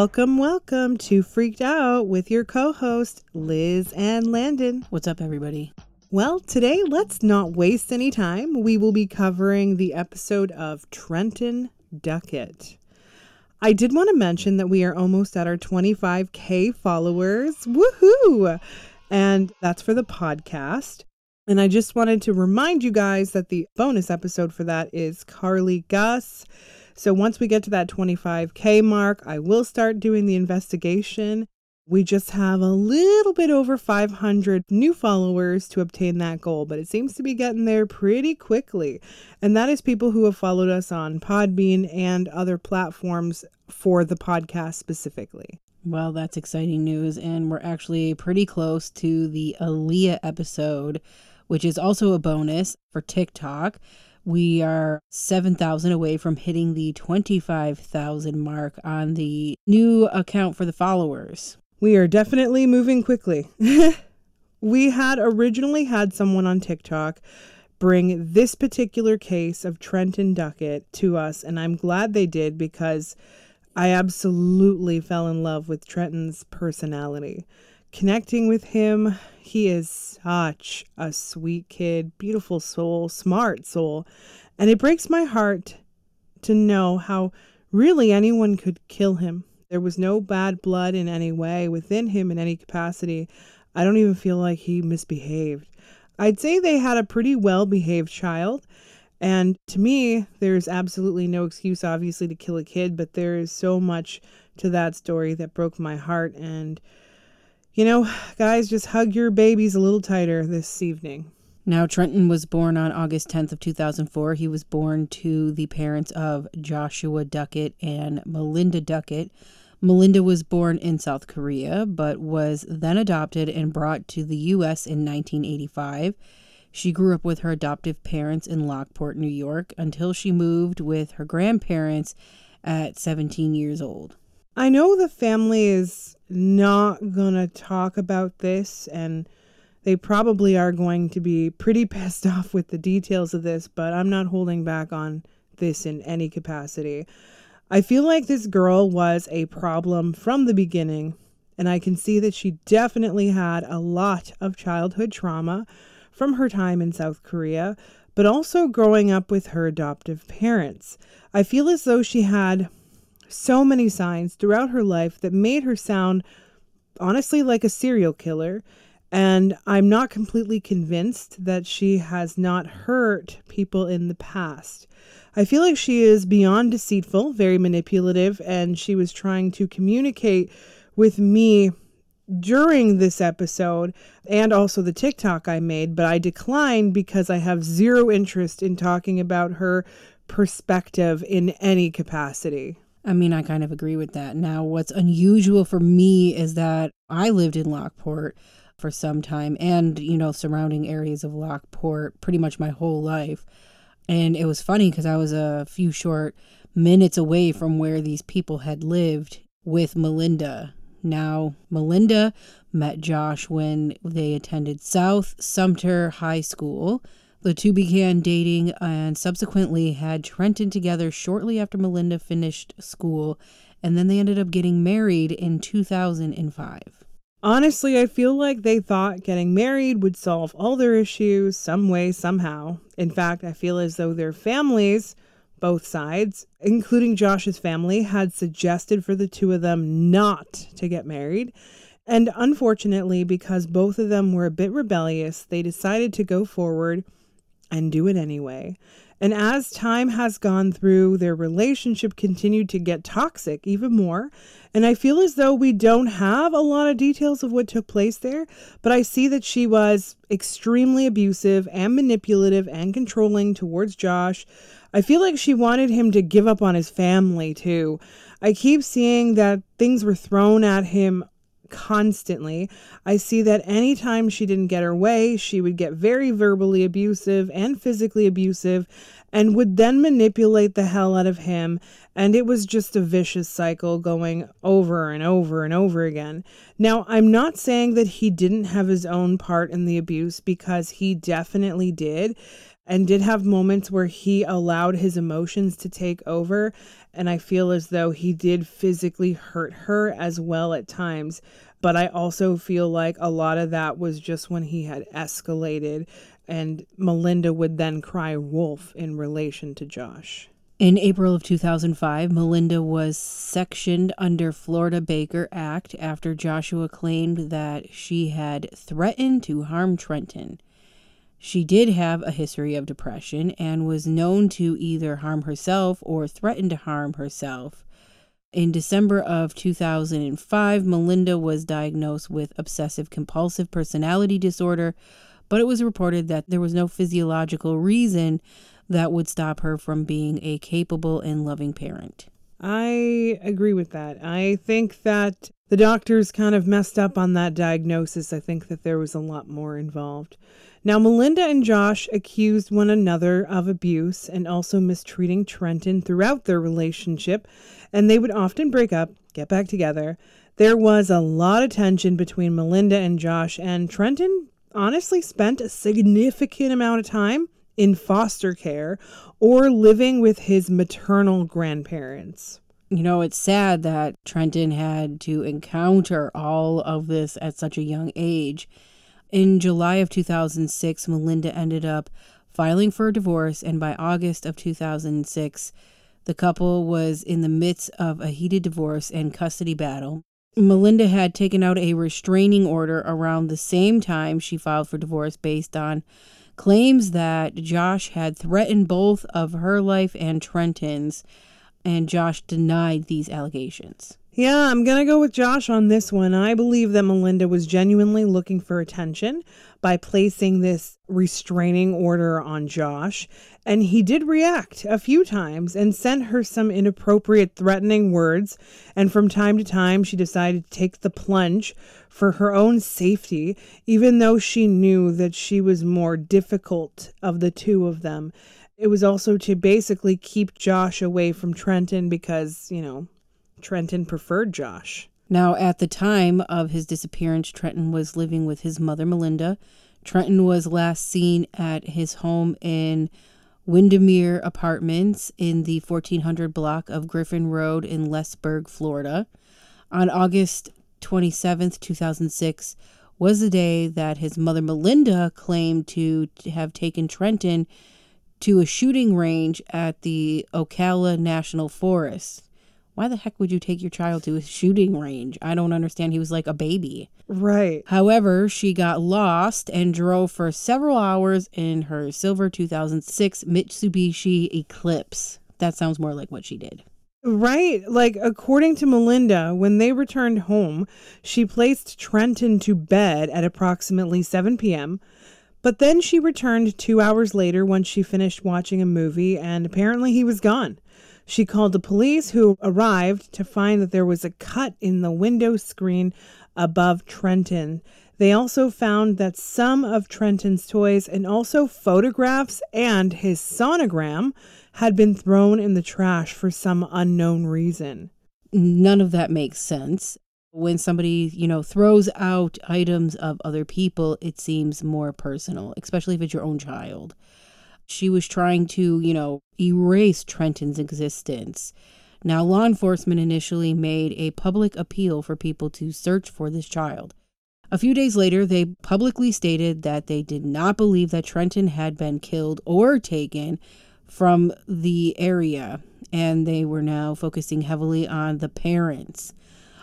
Welcome, welcome to Freaked Out with your co host, Liz and Landon. What's up, everybody? Well, today, let's not waste any time. We will be covering the episode of Trenton Duckett. I did want to mention that we are almost at our 25K followers. Woohoo! And that's for the podcast. And I just wanted to remind you guys that the bonus episode for that is Carly Gus. So once we get to that 25K mark, I will start doing the investigation. We just have a little bit over 500 new followers to obtain that goal, but it seems to be getting there pretty quickly. And that is people who have followed us on Podbean and other platforms for the podcast specifically. Well, that's exciting news. And we're actually pretty close to the Aaliyah episode, which is also a bonus for TikTok. We are 7,000 away from hitting the 25,000 mark on the new account for the followers. We are definitely moving quickly. we had originally had someone on TikTok bring this particular case of Trenton Duckett to us, and I'm glad they did because I absolutely fell in love with Trenton's personality. Connecting with him, he is such a sweet kid, beautiful soul, smart soul. And it breaks my heart to know how really anyone could kill him. There was no bad blood in any way within him in any capacity. I don't even feel like he misbehaved. I'd say they had a pretty well behaved child. And to me, there's absolutely no excuse, obviously, to kill a kid, but there is so much to that story that broke my heart. And you know, guys, just hug your babies a little tighter this evening. Now, Trenton was born on August 10th of 2004. He was born to the parents of Joshua Duckett and Melinda Duckett. Melinda was born in South Korea, but was then adopted and brought to the U.S. in 1985. She grew up with her adoptive parents in Lockport, New York, until she moved with her grandparents at 17 years old. I know the family is not gonna talk about this and they probably are going to be pretty pissed off with the details of this, but I'm not holding back on this in any capacity. I feel like this girl was a problem from the beginning, and I can see that she definitely had a lot of childhood trauma from her time in South Korea, but also growing up with her adoptive parents. I feel as though she had so many signs throughout her life that made her sound honestly like a serial killer. And I'm not completely convinced that she has not hurt people in the past. I feel like she is beyond deceitful, very manipulative, and she was trying to communicate with me during this episode and also the TikTok I made, but I declined because I have zero interest in talking about her perspective in any capacity. I mean, I kind of agree with that. Now, what's unusual for me is that I lived in Lockport for some time and, you know, surrounding areas of Lockport pretty much my whole life. And it was funny because I was a few short minutes away from where these people had lived with Melinda. Now, Melinda met Josh when they attended South Sumter High School the two began dating and subsequently had Trenton together shortly after Melinda finished school, and then they ended up getting married in 2005. Honestly, I feel like they thought getting married would solve all their issues some way, somehow. In fact, I feel as though their families, both sides, including Josh's family, had suggested for the two of them not to get married. And unfortunately, because both of them were a bit rebellious, they decided to go forward and do it anyway. And as time has gone through, their relationship continued to get toxic even more. And I feel as though we don't have a lot of details of what took place there, but I see that she was extremely abusive and manipulative and controlling towards Josh. I feel like she wanted him to give up on his family too. I keep seeing that things were thrown at him constantly. I see that anytime she didn't get her way, she would get very verbally abusive and physically abusive and would then manipulate the hell out of him. And it was just a vicious cycle going over and over and over again. Now, I'm not saying that he didn't have his own part in the abuse because he definitely did. and did have moments where he allowed his emotions to take over. And I feel as though he did physically hurt her as well at times. But I also feel like a lot of that was just when he had escalated, and Melinda would then cry wolf in relation to Josh. In April of 2005, Melinda was sectioned under Florida Baker Act after Joshua claimed that she had threatened to harm Trenton. She did have a history of depression and was known to either harm herself or threaten to harm herself. In December of 2005, Melinda was diagnosed with obsessive compulsive personality disorder, but it was reported that there was no physiological reason that would stop her from being a capable and loving parent. I agree with that. I think that the doctors kind of messed up on that diagnosis. I think that there was a lot more involved. Now, Melinda and Josh accused one another of abuse and also mistreating Trenton throughout their relationship, and they would often break up, get back together. There was a lot of tension between Melinda and Josh, and Trenton honestly spent a significant amount of time in foster care or living with his maternal grandparents. You know, it's sad that Trenton had to encounter all of this at such a young age. In July of 2006, Melinda ended up filing for a divorce, and by August of 2006, the couple was in the midst of a heated divorce and custody battle. Melinda had taken out a restraining order around the same time she filed for divorce based on claims that Josh had threatened both of her life and Trenton's, and Josh denied these allegations. Yeah, I'm going to go with Josh on this one. I believe that Melinda was genuinely looking for attention by placing this restraining order on Josh. And he did react a few times and sent her some inappropriate, threatening words. And from time to time, she decided to take the plunge for her own safety, even though she knew that she was more difficult of the two of them. It was also to basically keep Josh away from Trenton because, you know, Trenton preferred Josh. Now, at the time of his disappearance, Trenton was living with his mother, Melinda. Trenton was last seen at his home in Windermere Apartments in the 1400 block of Griffin Road in Leesburg, Florida. On August 27, 2006, was the day that his mother, Melinda, claimed to have taken Trenton to a shooting range at the Ocala National Forest why the heck would you take your child to a shooting range? I don't understand. He was like a baby. Right. However, she got lost and drove for several hours in her silver 2006 Mitsubishi Eclipse. That sounds more like what she did. Right. Like, according to Melinda, when they returned home, she placed Trenton to bed at approximately 7 p.m. But then she returned two hours later once she finished watching a movie, and apparently he was gone. She called the police, who arrived to find that there was a cut in the window screen above Trenton. They also found that some of Trenton's toys and also photographs and his sonogram had been thrown in the trash for some unknown reason. None of that makes sense. When somebody, you know, throws out items of other people, it seems more personal, especially if it's your own child. She was trying to, you know, erase Trenton's existence. Now, law enforcement initially made a public appeal for people to search for this child. A few days later, they publicly stated that they did not believe that Trenton had been killed or taken from the area, and they were now focusing heavily on the parents.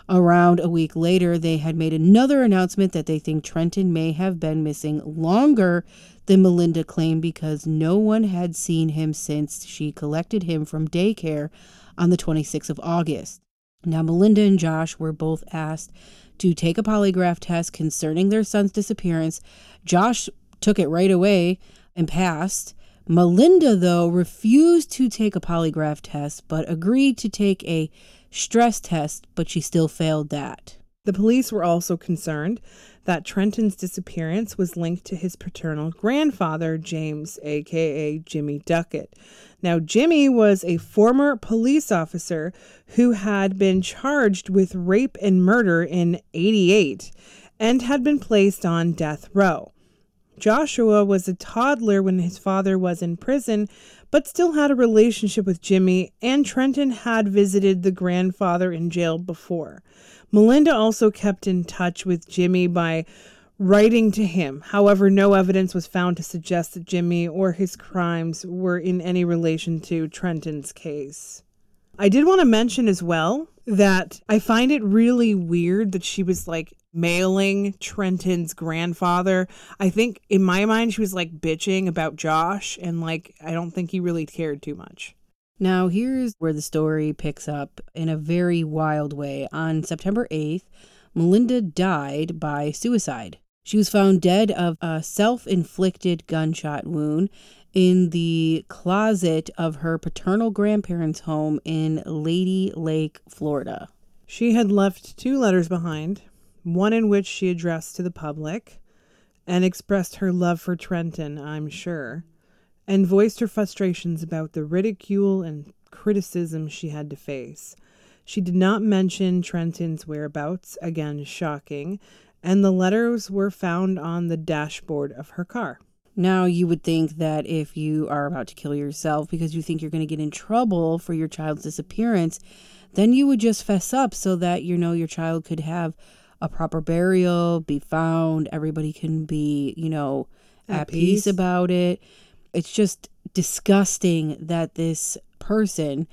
Around a week later, they had made another announcement that they think Trenton may have been missing longer than Melinda claimed because no one had seen him since she collected him from daycare on the 26th of August. Now, Melinda and Josh were both asked to take a polygraph test concerning their son's disappearance. Josh took it right away and passed. Melinda, though, refused to take a polygraph test but agreed to take a stress test, but she still failed that. The police were also concerned that Trenton's disappearance was linked to his paternal grandfather, James, aka Jimmy Duckett. Now, Jimmy was a former police officer who had been charged with rape and murder in 88 and had been placed on death row. Joshua was a toddler when his father was in prison, but still had a relationship with Jimmy, and Trenton had visited the grandfather in jail before. Melinda also kept in touch with Jimmy by writing to him. However, no evidence was found to suggest that Jimmy or his crimes were in any relation to Trenton's case. I did want to mention as well that I find it really weird that she was like mailing Trenton's grandfather. I think in my mind, she was like bitching about Josh, and like, I don't think he really cared too much. Now, here's where the story picks up in a very wild way. On September 8th, Melinda died by suicide. She was found dead of a self inflicted gunshot wound in the closet of her paternal grandparents' home in Lady Lake, Florida. She had left two letters behind, one in which she addressed to the public and expressed her love for Trenton, I'm sure, and voiced her frustrations about the ridicule and criticism she had to face. She did not mention Trenton's whereabouts, again shocking, and the letters were found on the dashboard of her car. Now, you would think that if you are about to kill yourself because you think you're going to get in trouble for your child's disappearance, then you would just fess up so that you know your child could have a proper burial, be found, everybody can be, you know, at, at peace. peace about it. It's just disgusting that this person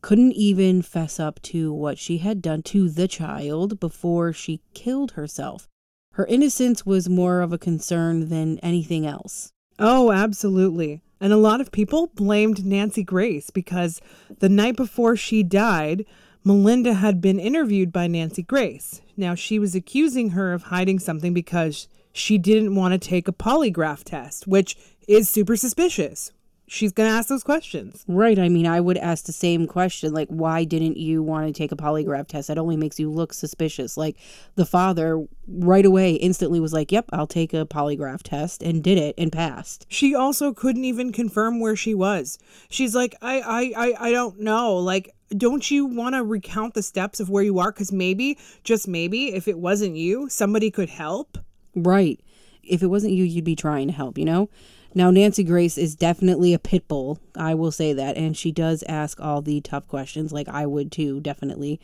couldn't even fess up to what she had done to the child before she killed herself. Her innocence was more of a concern than anything else. Oh, absolutely. And a lot of people blamed Nancy Grace because the night before she died, Melinda had been interviewed by Nancy Grace. Now, she was accusing her of hiding something because she didn't want to take a polygraph test, which is super suspicious. She's going to ask those questions. Right. I mean, I would ask the same question like, why didn't you want to take a polygraph test? That only makes you look suspicious. Like, the father right away instantly was like, yep, I'll take a polygraph test and did it and passed. She also couldn't even confirm where she was. She's like, I, I, I, I don't know. Like, don't you want to recount the steps of where you are? Because maybe, just maybe, if it wasn't you, somebody could help. Right. If it wasn't you, you'd be trying to help, you know? Now, Nancy Grace is definitely a pit bull. I will say that. And she does ask all the tough questions, like I would too, definitely.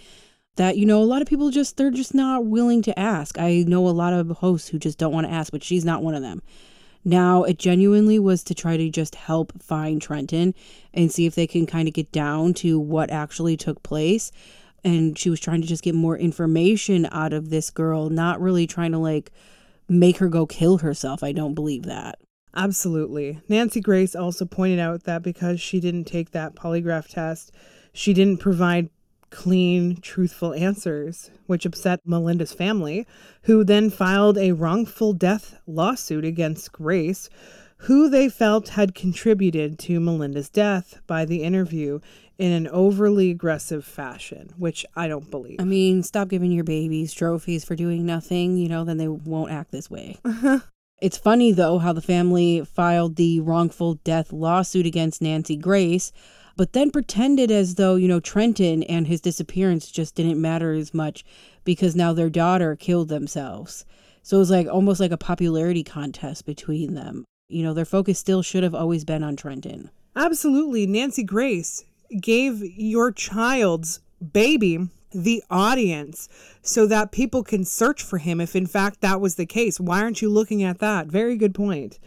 That, you know, a lot of people just, they're just not willing to ask. I know a lot of hosts who just don't want to ask, but she's not one of them. Now, it genuinely was to try to just help find Trenton and see if they can kind of get down to what actually took place. And she was trying to just get more information out of this girl, not really trying to like make her go kill herself. I don't believe that. Absolutely. Nancy Grace also pointed out that because she didn't take that polygraph test, she didn't provide clean, truthful answers, which upset Melinda's family, who then filed a wrongful death lawsuit against Grace, who they felt had contributed to Melinda's death by the interview in an overly aggressive fashion, which I don't believe. I mean, stop giving your babies trophies for doing nothing, you know, then they won't act this way. it's funny, though, how the family filed the wrongful death lawsuit against Nancy Grace but then pretended as though, you know, Trenton and his disappearance just didn't matter as much because now their daughter killed themselves. So it was like almost like a popularity contest between them. You know, their focus still should have always been on Trenton. Absolutely. Nancy Grace gave your child's baby the audience so that people can search for him if in fact that was the case. Why aren't you looking at that? Very good point.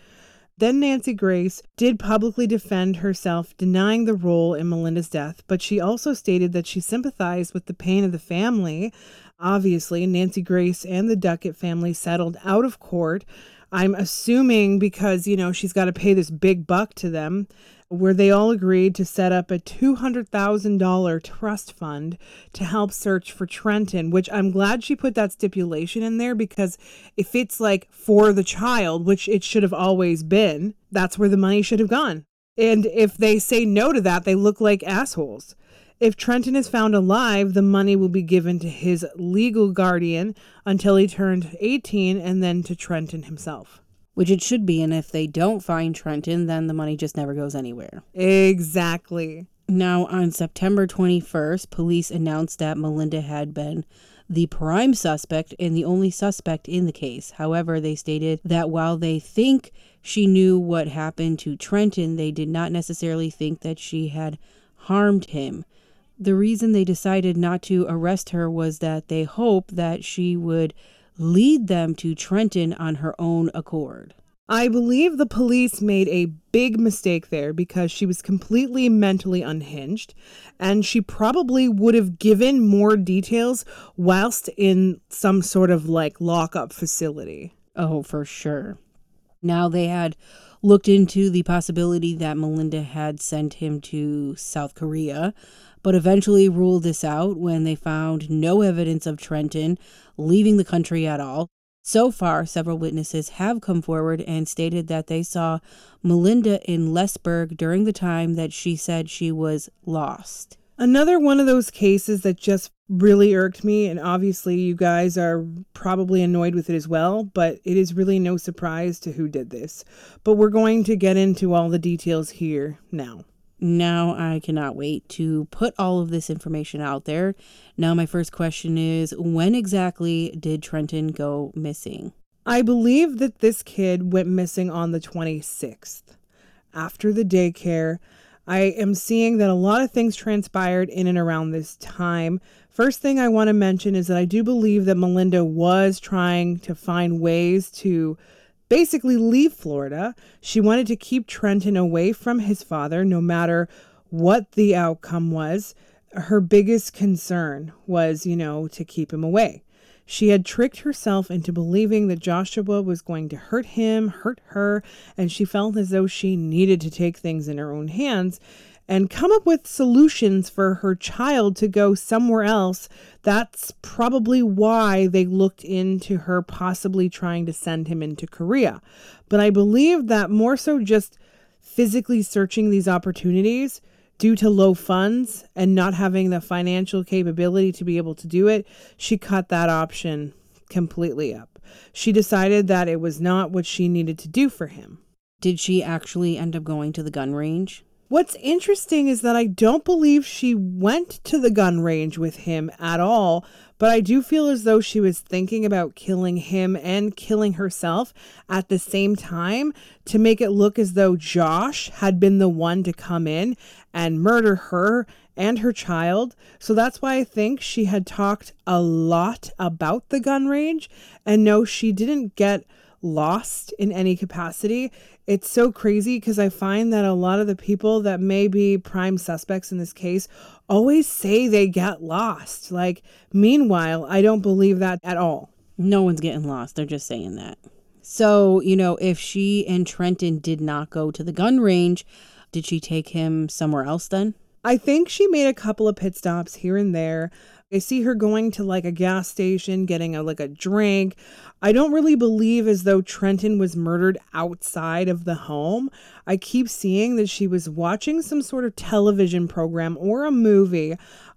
Then Nancy Grace did publicly defend herself, denying the role in Melinda's death, but she also stated that she sympathized with the pain of the family. Obviously, Nancy Grace and the Duckett family settled out of court. I'm assuming because, you know, she's got to pay this big buck to them where they all agreed to set up a $200,000 trust fund to help search for Trenton, which I'm glad she put that stipulation in there because if it's like for the child, which it should have always been, that's where the money should have gone. And if they say no to that, they look like assholes. If Trenton is found alive, the money will be given to his legal guardian until he turned 18 and then to Trenton himself which it should be. And if they don't find Trenton, then the money just never goes anywhere. Exactly. Now, on September 21st, police announced that Melinda had been the prime suspect and the only suspect in the case. However, they stated that while they think she knew what happened to Trenton, they did not necessarily think that she had harmed him. The reason they decided not to arrest her was that they hoped that she would lead them to Trenton on her own accord. I believe the police made a big mistake there because she was completely mentally unhinged and she probably would have given more details whilst in some sort of like lockup facility. Oh, for sure. Now they had looked into the possibility that Melinda had sent him to South Korea, but eventually ruled this out when they found no evidence of Trenton leaving the country at all. So far, several witnesses have come forward and stated that they saw Melinda in Leesburg during the time that she said she was lost. Another one of those cases that just really irked me, and obviously you guys are probably annoyed with it as well, but it is really no surprise to who did this. But we're going to get into all the details here now. Now I cannot wait to put all of this information out there. Now, my first question is when exactly did Trenton go missing? I believe that this kid went missing on the 26th. After the daycare, I am seeing that a lot of things transpired in and around this time. First thing I want to mention is that I do believe that Melinda was trying to find ways to basically leave Florida. She wanted to keep Trenton away from his father, no matter what the outcome was. Her biggest concern was, you know, to keep him away. She had tricked herself into believing that Joshua was going to hurt him, hurt her, and she felt as though she needed to take things in her own hands and come up with solutions for her child to go somewhere else. That's probably why they looked into her possibly trying to send him into Korea. But I believe that more so just physically searching these opportunities due to low funds and not having the financial capability to be able to do it, she cut that option completely up. She decided that it was not what she needed to do for him. Did she actually end up going to the gun range? What's interesting is that I don't believe she went to the gun range with him at all, but I do feel as though she was thinking about killing him and killing herself at the same time to make it look as though Josh had been the one to come in and murder her and her child. So that's why I think she had talked a lot about the gun range. And no, she didn't get lost in any capacity. It's so crazy because I find that a lot of the people that may be prime suspects in this case always say they get lost. Like, meanwhile, I don't believe that at all. No one's getting lost. They're just saying that. So, you know, if she and Trenton did not go to the gun range, did she take him somewhere else then? I think she made a couple of pit stops here and there. I see her going to like a gas station, getting a like a drink. I don't really believe as though Trenton was murdered outside of the home. I keep seeing that she was watching some sort of television program or a movie.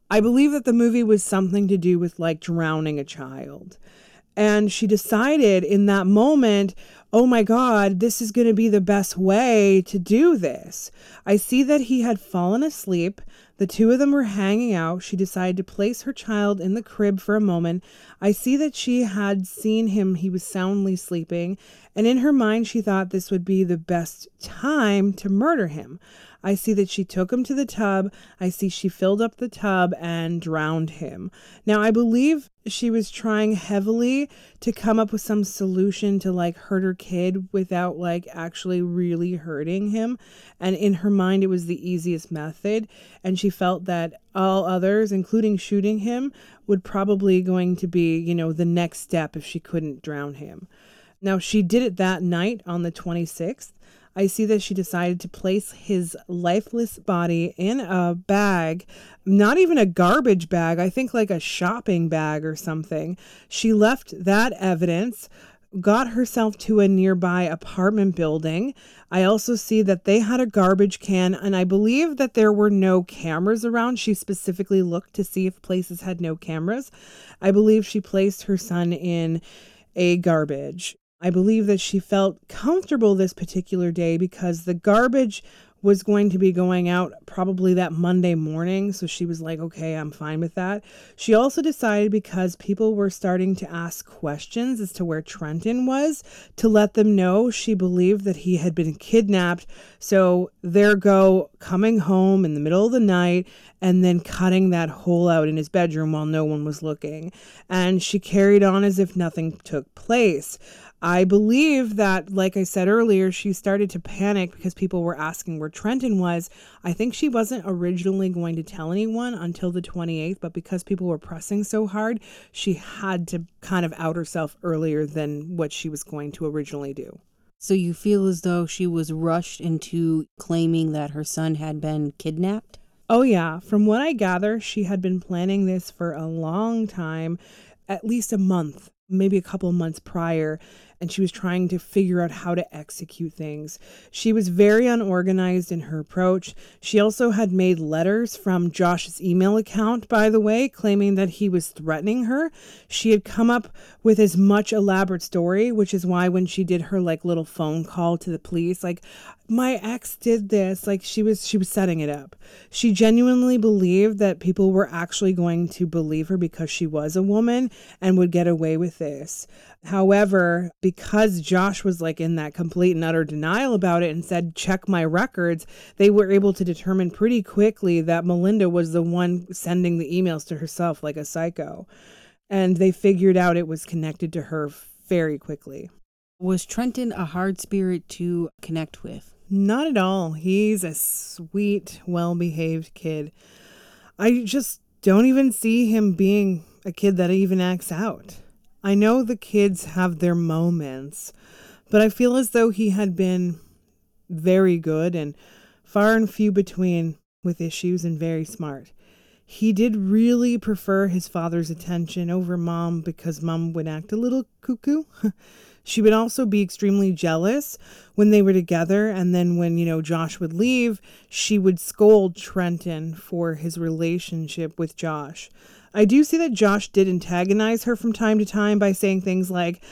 I believe that the movie was something to do with like drowning a child. And she decided in that moment, oh my God, this is going to be the best way to do this. I see that he had fallen asleep. The two of them were hanging out. She decided to place her child in the crib for a moment. I see that she had seen him, he was soundly sleeping, and in her mind, she thought this would be the best time to murder him. I see that she took him to the tub. I see she filled up the tub and drowned him. Now, I believe she was trying heavily to come up with some solution to like hurt her kid without like actually really hurting him. And in her mind, it was the easiest method. And she felt that all others, including shooting him, would probably going to be, you know, the next step if she couldn't drown him. Now, she did it that night on the 26th. I see that she decided to place his lifeless body in a bag, not even a garbage bag, I think like a shopping bag or something. She left that evidence got herself to a nearby apartment building. I also see that they had a garbage can, and I believe that there were no cameras around. She specifically looked to see if places had no cameras. I believe she placed her son in a garbage. I believe that she felt comfortable this particular day because the garbage was going to be going out probably that Monday morning. So she was like, okay, I'm fine with that. She also decided because people were starting to ask questions as to where Trenton was to let them know she believed that he had been kidnapped. So there go coming home in the middle of the night and then cutting that hole out in his bedroom while no one was looking. And she carried on as if nothing took place. I believe that, like I said earlier, she started to panic because people were asking where Trenton was. I think she wasn't originally going to tell anyone until the 28th, but because people were pressing so hard, she had to kind of out herself earlier than what she was going to originally do. So you feel as though she was rushed into claiming that her son had been kidnapped? Oh, yeah. From what I gather, she had been planning this for a long time, at least a month, maybe a couple of months prior and she was trying to figure out how to execute things. She was very unorganized in her approach. She also had made letters from Josh's email account, by the way, claiming that he was threatening her. She had come up with as much elaborate story, which is why when she did her like little phone call to the police, like my ex did this like she was she was setting it up she genuinely believed that people were actually going to believe her because she was a woman and would get away with this however because josh was like in that complete and utter denial about it and said check my records they were able to determine pretty quickly that melinda was the one sending the emails to herself like a psycho and they figured out it was connected to her very quickly was trenton a hard spirit to connect with not at all. He's a sweet, well behaved kid. I just don't even see him being a kid that even acts out. I know the kids have their moments, but I feel as though he had been very good and far and few between with issues and very smart. He did really prefer his father's attention over mom because mom would act a little cuckoo. She would also be extremely jealous when they were together. And then when, you know, Josh would leave, she would scold Trenton for his relationship with Josh. I do see that Josh did antagonize her from time to time by saying things like,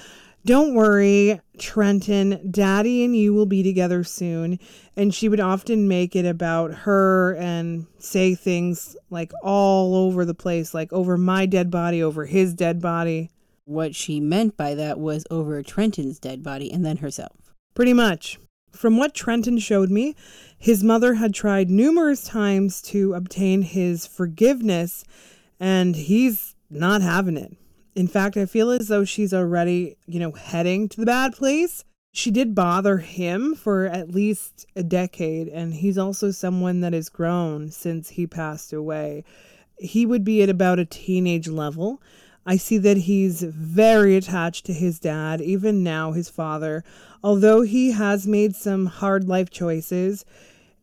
don't worry, Trenton, daddy and you will be together soon. And she would often make it about her and say things like all over the place, like over my dead body, over his dead body. What she meant by that was over Trenton's dead body and then herself. Pretty much. From what Trenton showed me, his mother had tried numerous times to obtain his forgiveness, and he's not having it. In fact, I feel as though she's already, you know, heading to the bad place. She did bother him for at least a decade, and he's also someone that has grown since he passed away. He would be at about a teenage level I see that he's very attached to his dad, even now his father. Although he has made some hard life choices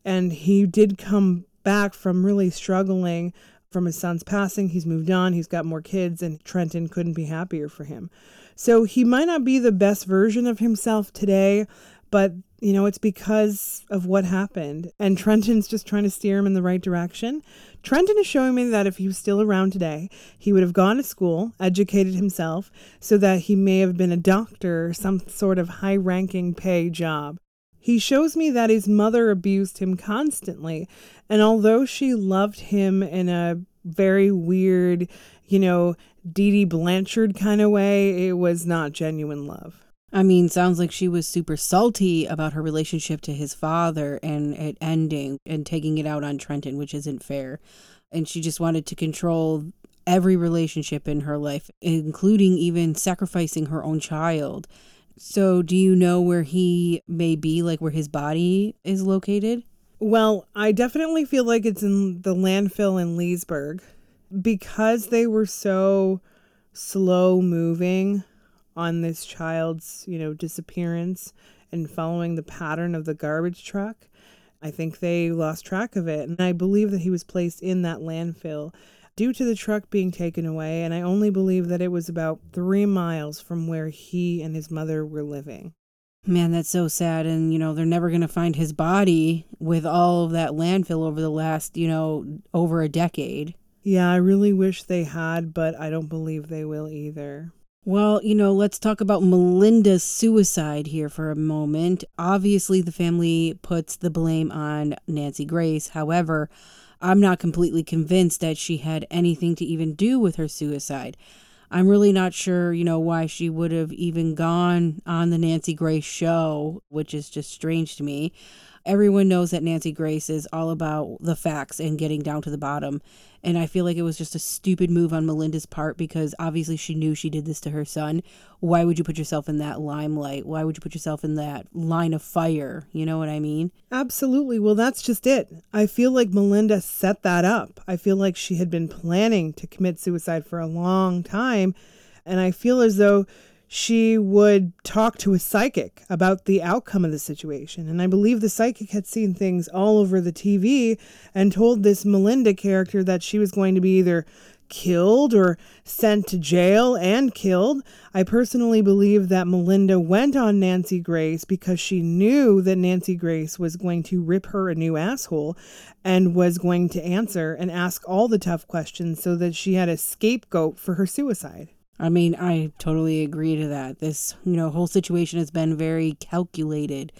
and he did come back from really struggling from his son's passing, he's moved on, he's got more kids, and Trenton couldn't be happier for him. So he might not be the best version of himself today, but you know, it's because of what happened. And Trenton's just trying to steer him in the right direction. Trenton is showing me that if he was still around today, he would have gone to school, educated himself, so that he may have been a doctor or some sort of high ranking pay job. He shows me that his mother abused him constantly, and although she loved him in a very weird, you know, Dee Dee Blanchard kind of way, it was not genuine love. I mean, sounds like she was super salty about her relationship to his father and it ending and taking it out on Trenton, which isn't fair. And she just wanted to control every relationship in her life, including even sacrificing her own child. So, do you know where he may be, like where his body is located? Well, I definitely feel like it's in the landfill in Leesburg because they were so slow moving on this child's, you know, disappearance and following the pattern of the garbage truck. I think they lost track of it. And I believe that he was placed in that landfill due to the truck being taken away. And I only believe that it was about three miles from where he and his mother were living. Man, that's so sad. And, you know, they're never going to find his body with all of that landfill over the last, you know, over a decade. Yeah, I really wish they had, but I don't believe they will either. Well, you know, let's talk about Melinda's suicide here for a moment. Obviously, the family puts the blame on Nancy Grace. However, I'm not completely convinced that she had anything to even do with her suicide. I'm really not sure, you know, why she would have even gone on the Nancy Grace show, which is just strange to me. Everyone knows that Nancy Grace is all about the facts and getting down to the bottom. And I feel like it was just a stupid move on Melinda's part because obviously she knew she did this to her son. Why would you put yourself in that limelight? Why would you put yourself in that line of fire? You know what I mean? Absolutely. Well, that's just it. I feel like Melinda set that up. I feel like she had been planning to commit suicide for a long time. And I feel as though she would talk to a psychic about the outcome of the situation. And I believe the psychic had seen things all over the TV and told this Melinda character that she was going to be either killed or sent to jail and killed. I personally believe that Melinda went on Nancy Grace because she knew that Nancy Grace was going to rip her a new asshole and was going to answer and ask all the tough questions so that she had a scapegoat for her suicide. I mean, I totally agree to that. This, you know, whole situation has been very calculated.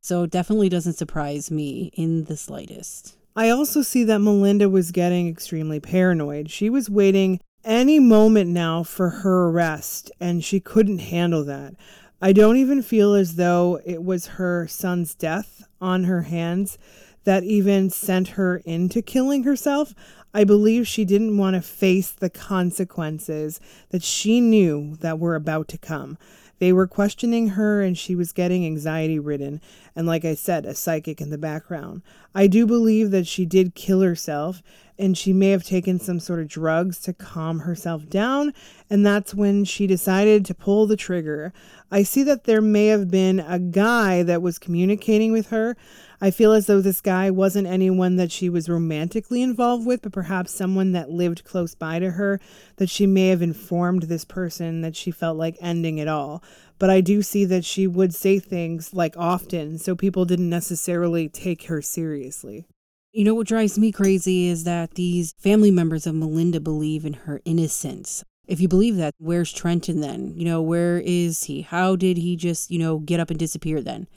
So it definitely doesn't surprise me in the slightest. I also see that Melinda was getting extremely paranoid. She was waiting any moment now for her arrest, and she couldn't handle that. I don't even feel as though it was her son's death on her hands that even sent her into killing herself. I believe she didn't want to face the consequences that she knew that were about to come. They were questioning her and she was getting anxiety ridden, and like I said, a psychic in the background. I do believe that she did kill herself and she may have taken some sort of drugs to calm herself down, and that's when she decided to pull the trigger. I see that there may have been a guy that was communicating with her. I feel as though this guy wasn't anyone that she was romantically involved with, but perhaps someone that lived close by to her, that she may have informed this person that she felt like ending it all. But I do see that she would say things like often, so people didn't necessarily take her seriously. You know what drives me crazy is that these family members of Melinda believe in her innocence. If you believe that, where's Trenton then? You know, where is he? How did he just, you know, get up and disappear then?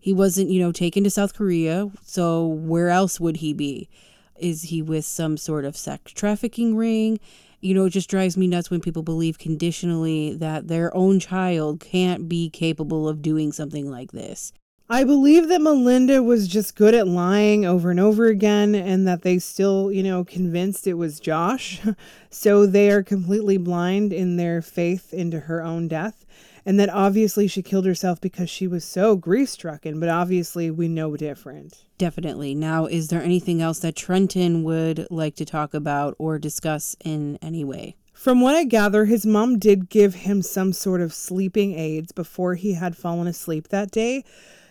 He wasn't, you know, taken to South Korea, so where else would he be? Is he with some sort of sex trafficking ring? You know, it just drives me nuts when people believe conditionally that their own child can't be capable of doing something like this. I believe that Melinda was just good at lying over and over again, and that they still, you know, convinced it was Josh. So they are completely blind in their faith into her own death. And that obviously she killed herself because she was so grief stricken, but obviously we know different. Definitely. Now, is there anything else that Trenton would like to talk about or discuss in any way? From what I gather, his mom did give him some sort of sleeping aids before he had fallen asleep that day.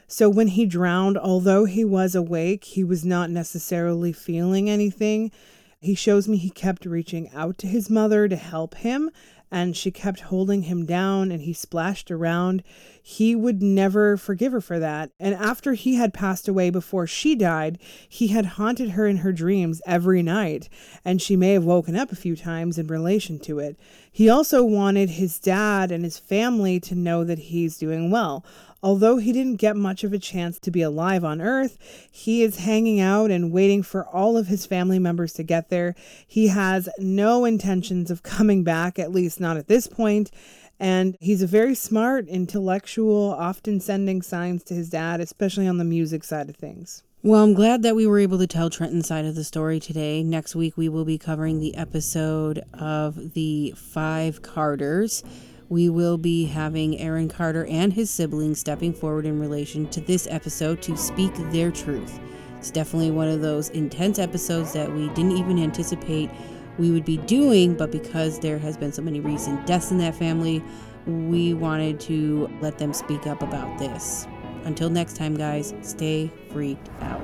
So when he drowned, although he was awake, he was not necessarily feeling anything. He shows me he kept reaching out to his mother to help him, and she kept holding him down and he splashed around. He would never forgive her for that. And after he had passed away before she died, he had haunted her in her dreams every night, and she may have woken up a few times in relation to it. He also wanted his dad and his family to know that he's doing well. Although he didn't get much of a chance to be alive on Earth, he is hanging out and waiting for all of his family members to get there. He has no intentions of coming back, at least not at this point. And he's a very smart, intellectual, often sending signs to his dad, especially on the music side of things. Well, I'm glad that we were able to tell Trenton's side of the story today. Next week, we will be covering the episode of the Five Carters we will be having Aaron Carter and his siblings stepping forward in relation to this episode to speak their truth. It's definitely one of those intense episodes that we didn't even anticipate we would be doing, but because there has been so many recent deaths in that family, we wanted to let them speak up about this. Until next time, guys, stay freaked out.